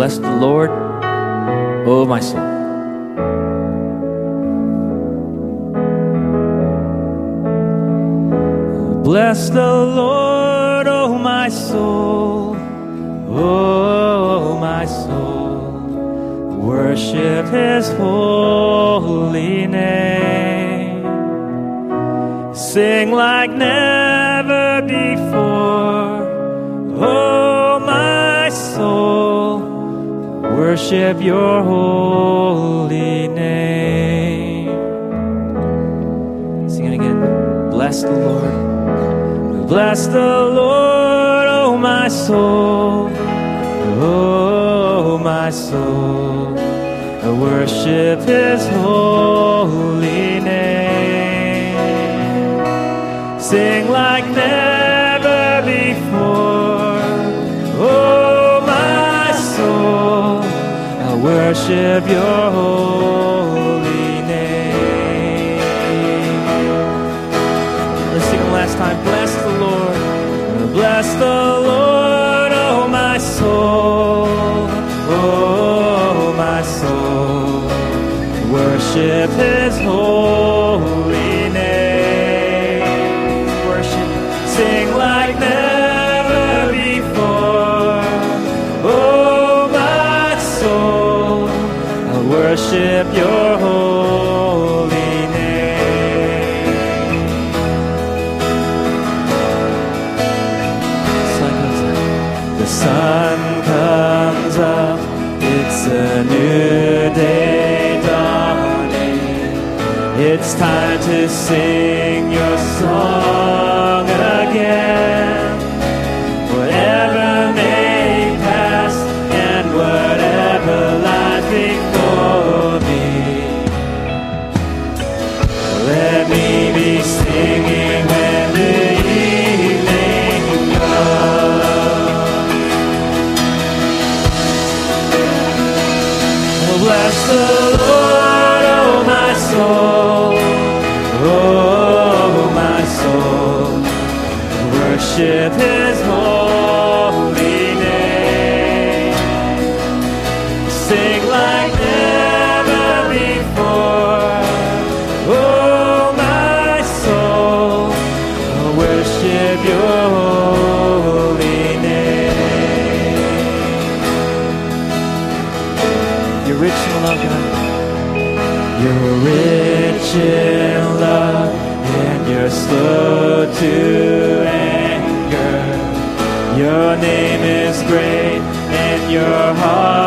Bless the Lord, oh my soul. Bless the Lord, oh my soul, oh my soul. Worship His holy name. Sing like never before, oh Worship Your holy name. Sing it again. Bless the Lord. Bless the Lord, oh my soul, oh my soul. I worship His holy worship Your holy name. Let's sing one last time. Bless the Lord. Bless the Lord, oh my soul. Oh, oh, oh my soul. Worship his worship your holy name. sun comes up. The sun comes up. It's a new day dawning. It's time to sing your song in love, and you're slow to anger. Your name is great, and your heart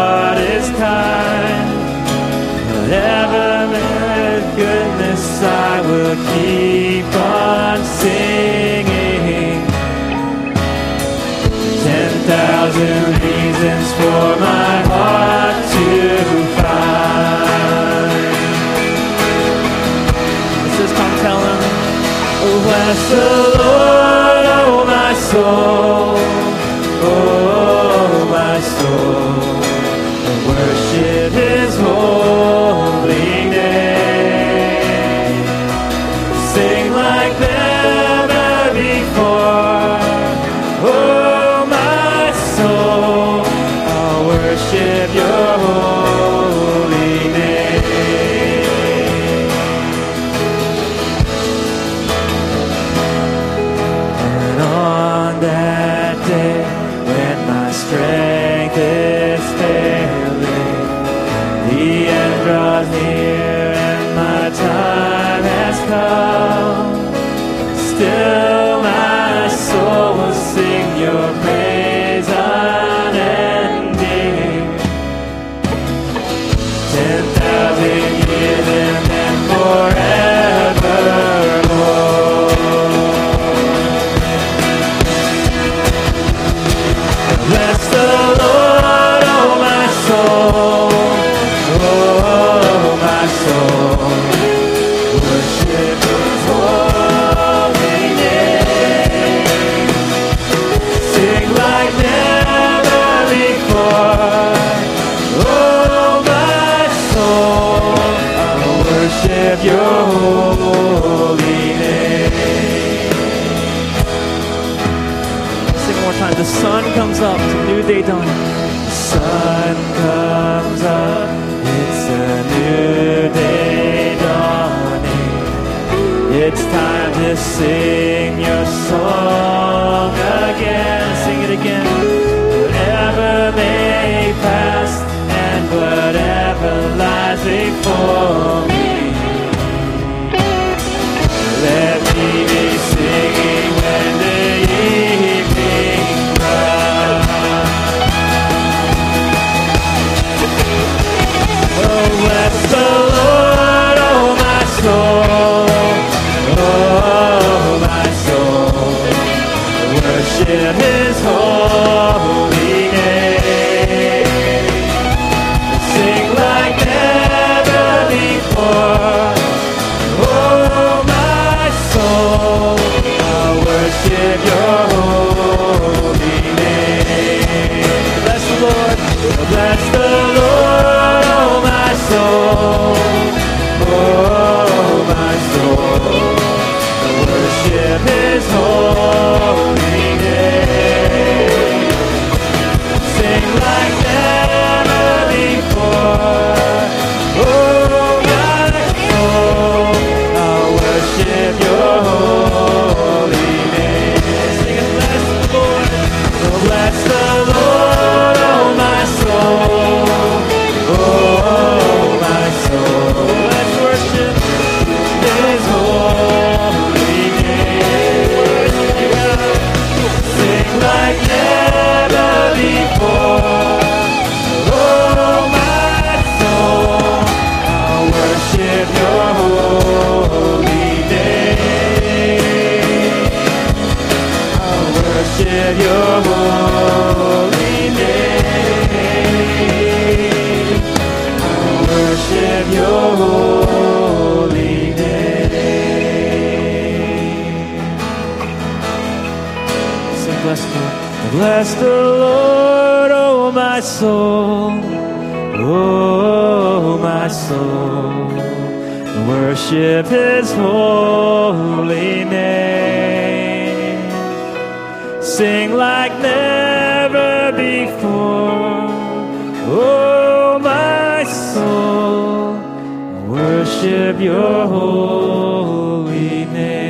holy name.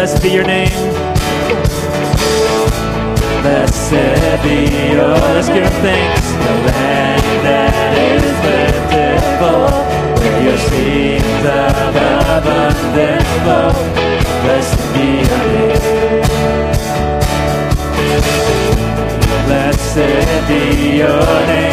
Blessed be your name. Blessed be your name. Let's give him thanks. The land that is plentiful, where your streams of abundant flow. Blessed be your name. Blessed be your name.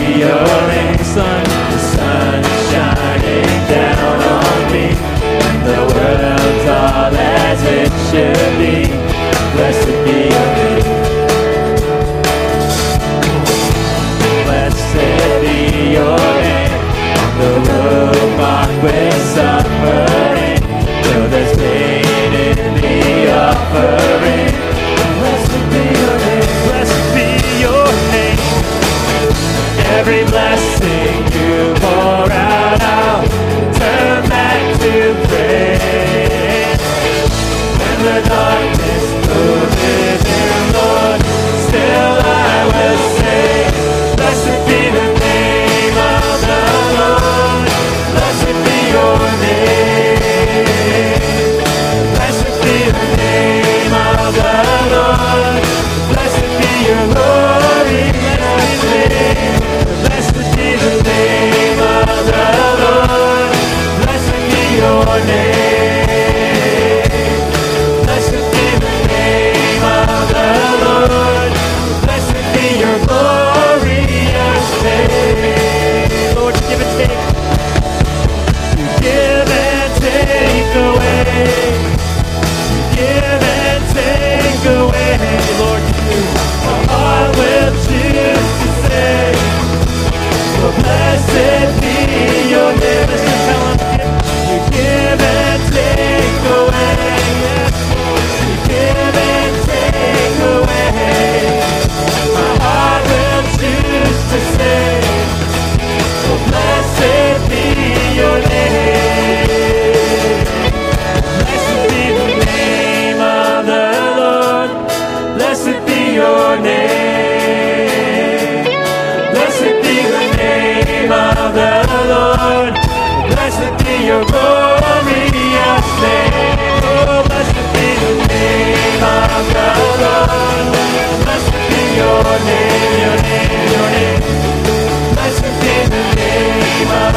The sun is shining down on me, and the world's all as it should be. Blessed be Turn back to praise. When the dark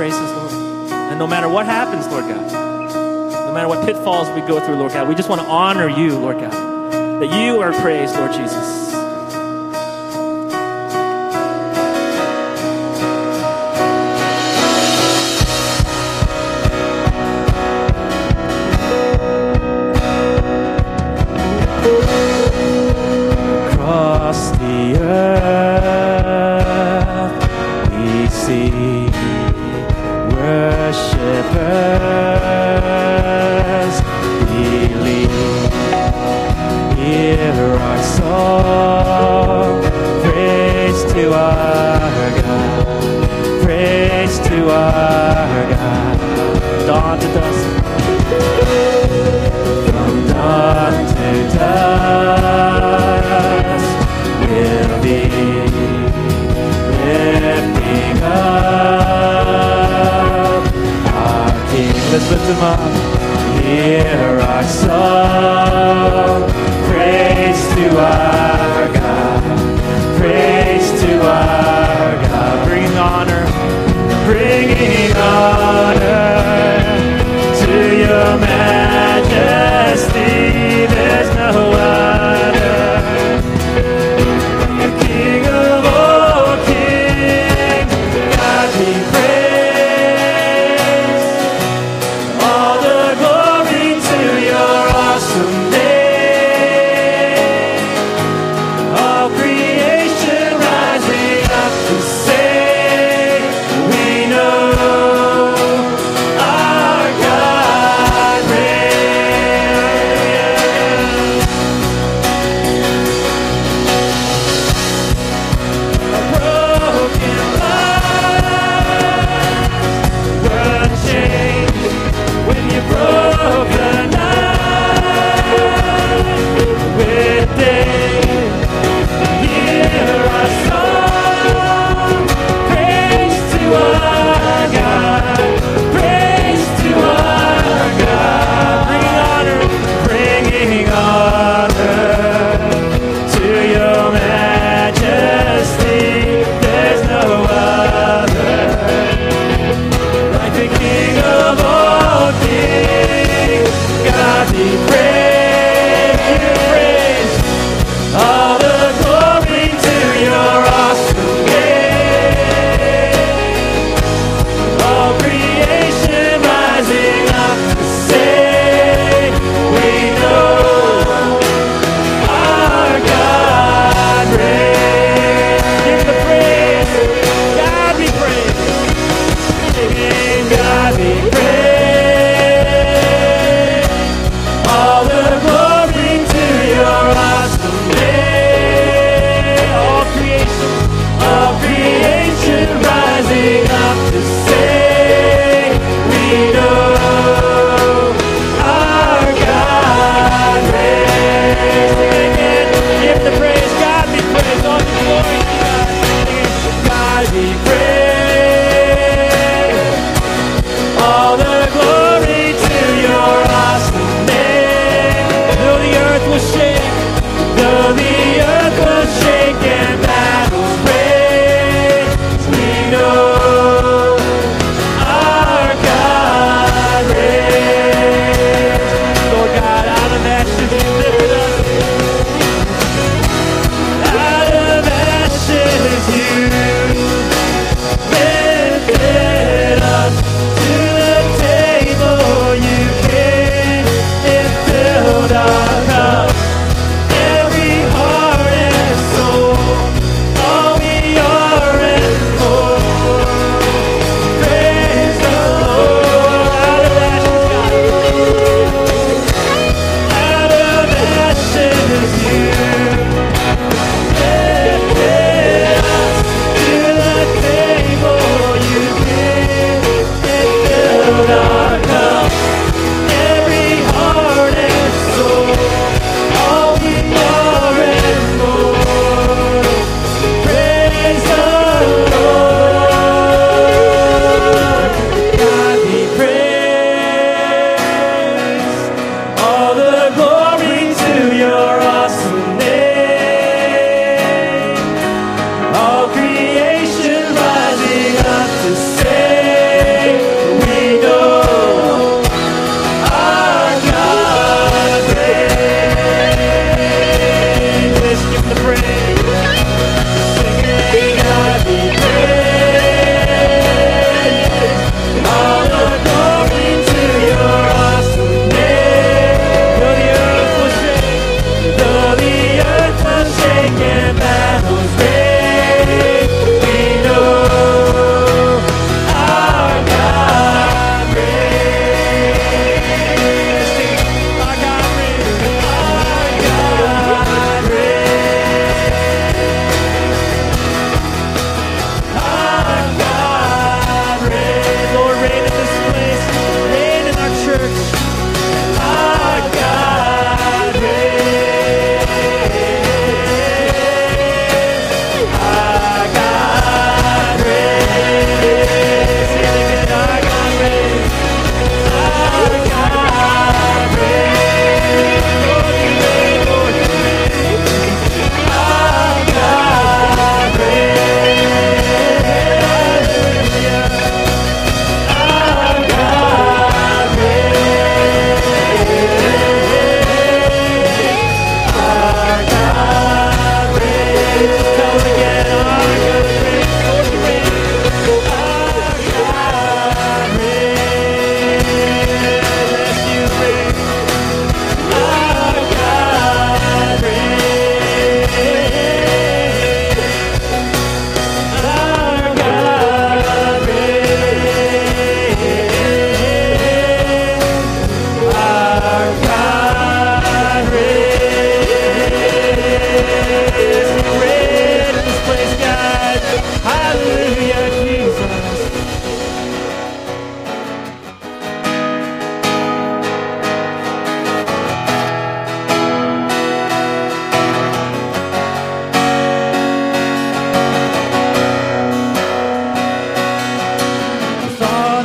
praises, Lord. And no matter what happens, Lord God, no matter what pitfalls we go through, Lord God, we just want to honor you, Lord God, that you are praised, Lord Jesus.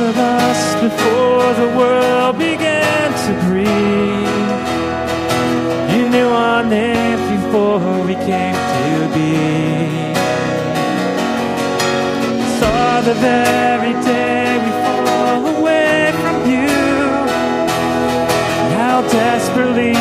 of us before the world began to breathe. You knew our names before we came to be. Saw the very day we fall away from you. How desperately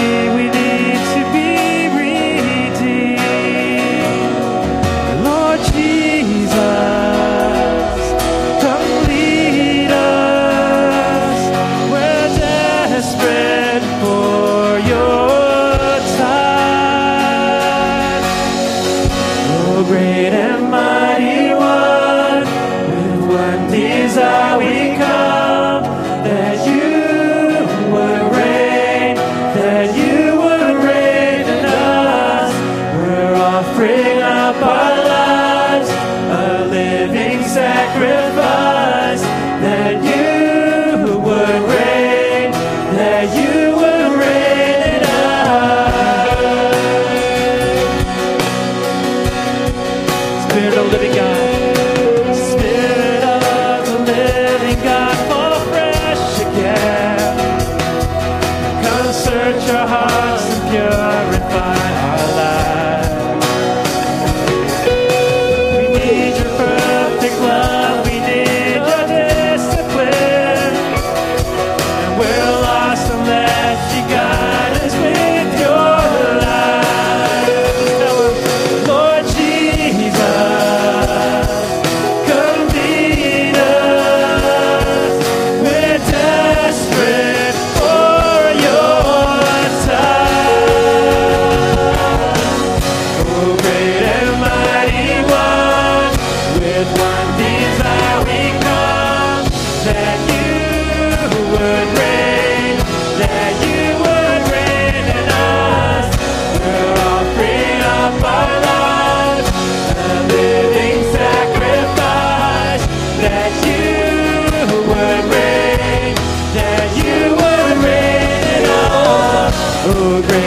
Spirit of the living God. your grace.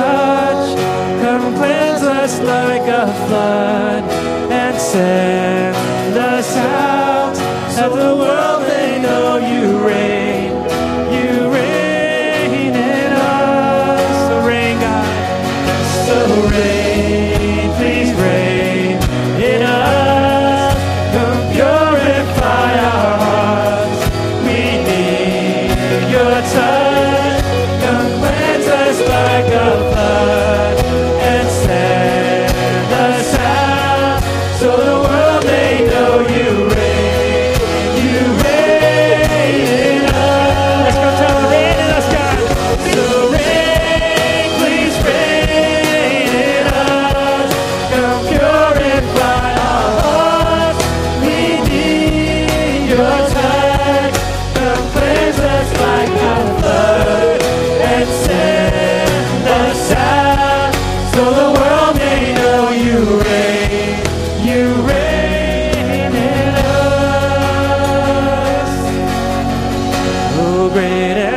touch. Come cleanse us like a flood and send us out of the world. great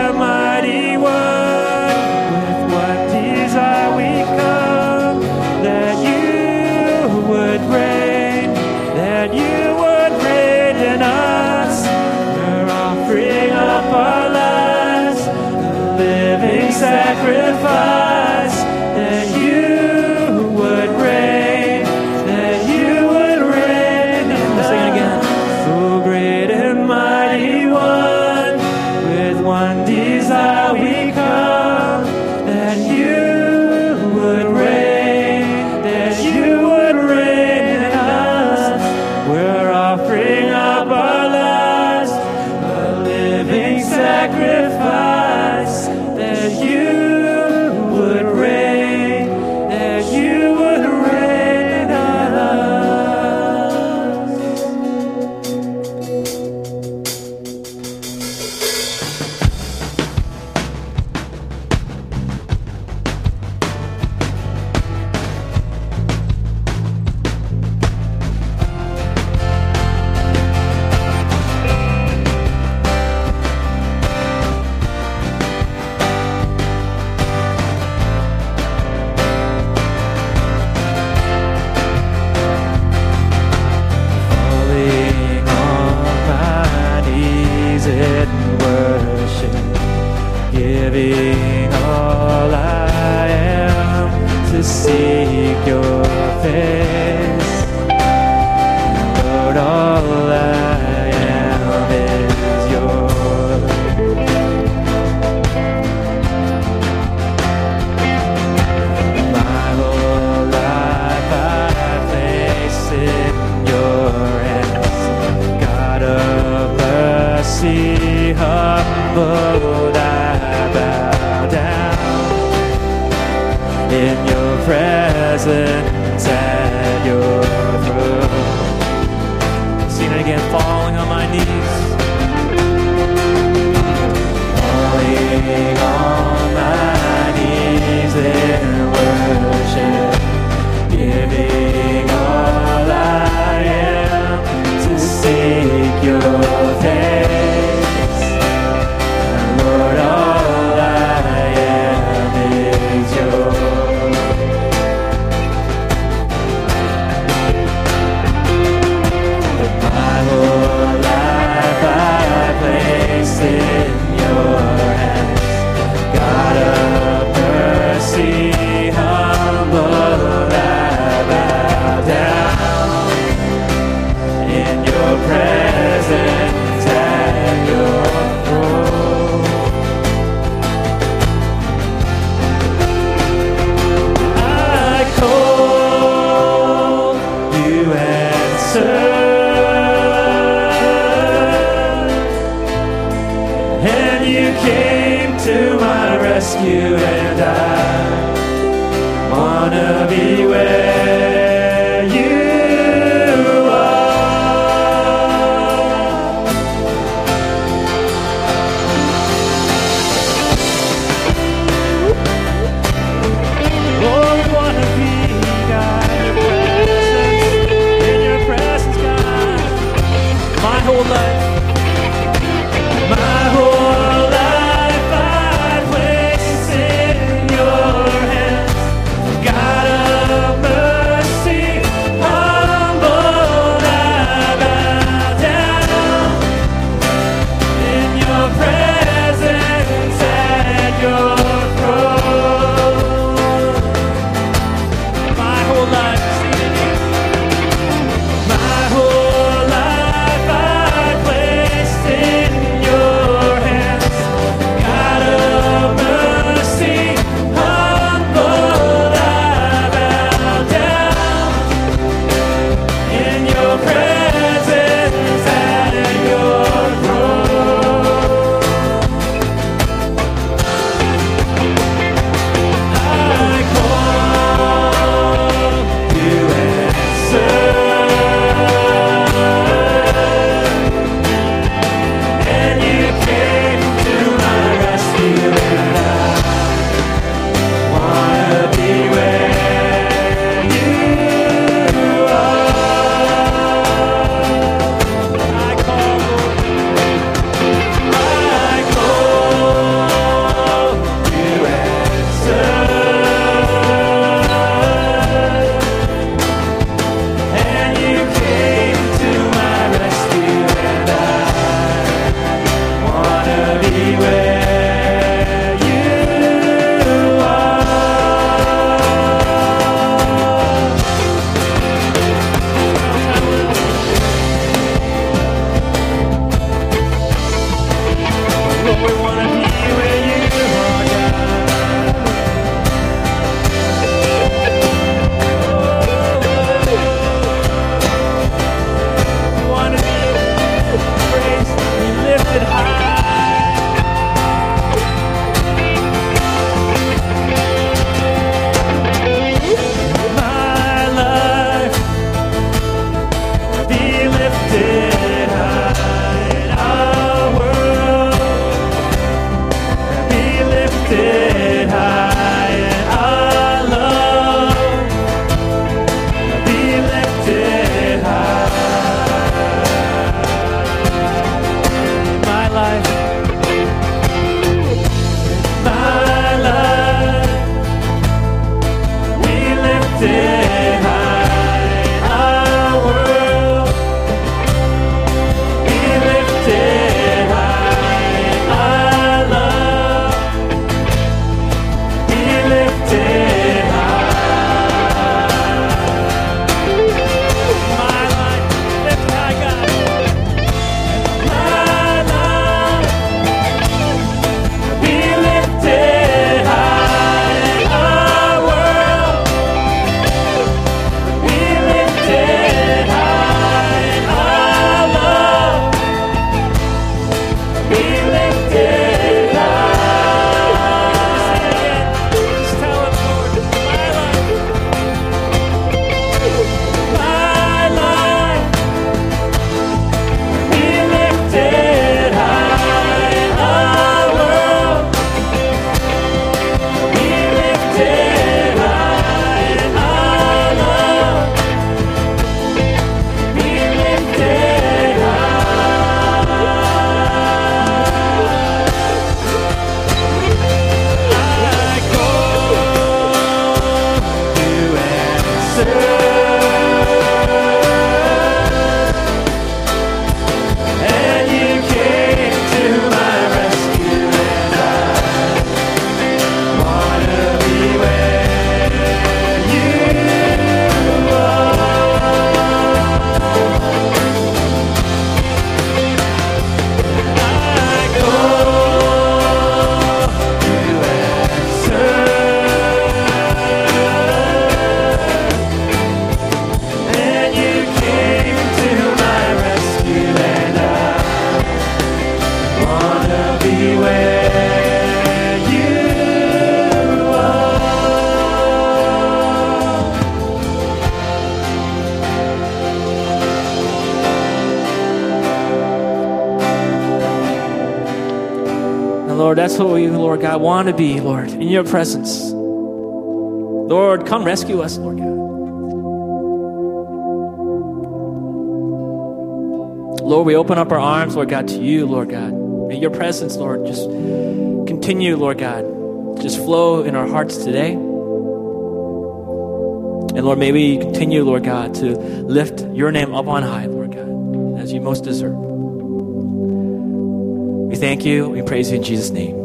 that's what we, Lord God, want to be, Lord, in your presence. Lord, come rescue us, Lord God. Lord, we open up our arms, Lord God, to you, Lord God. May your presence, Lord, just continue, Lord God, just flow in our hearts today. And Lord, may we continue, Lord God, to lift your name up on high, Lord God, as you most deserve. We thank you. We praise you in Jesus' name.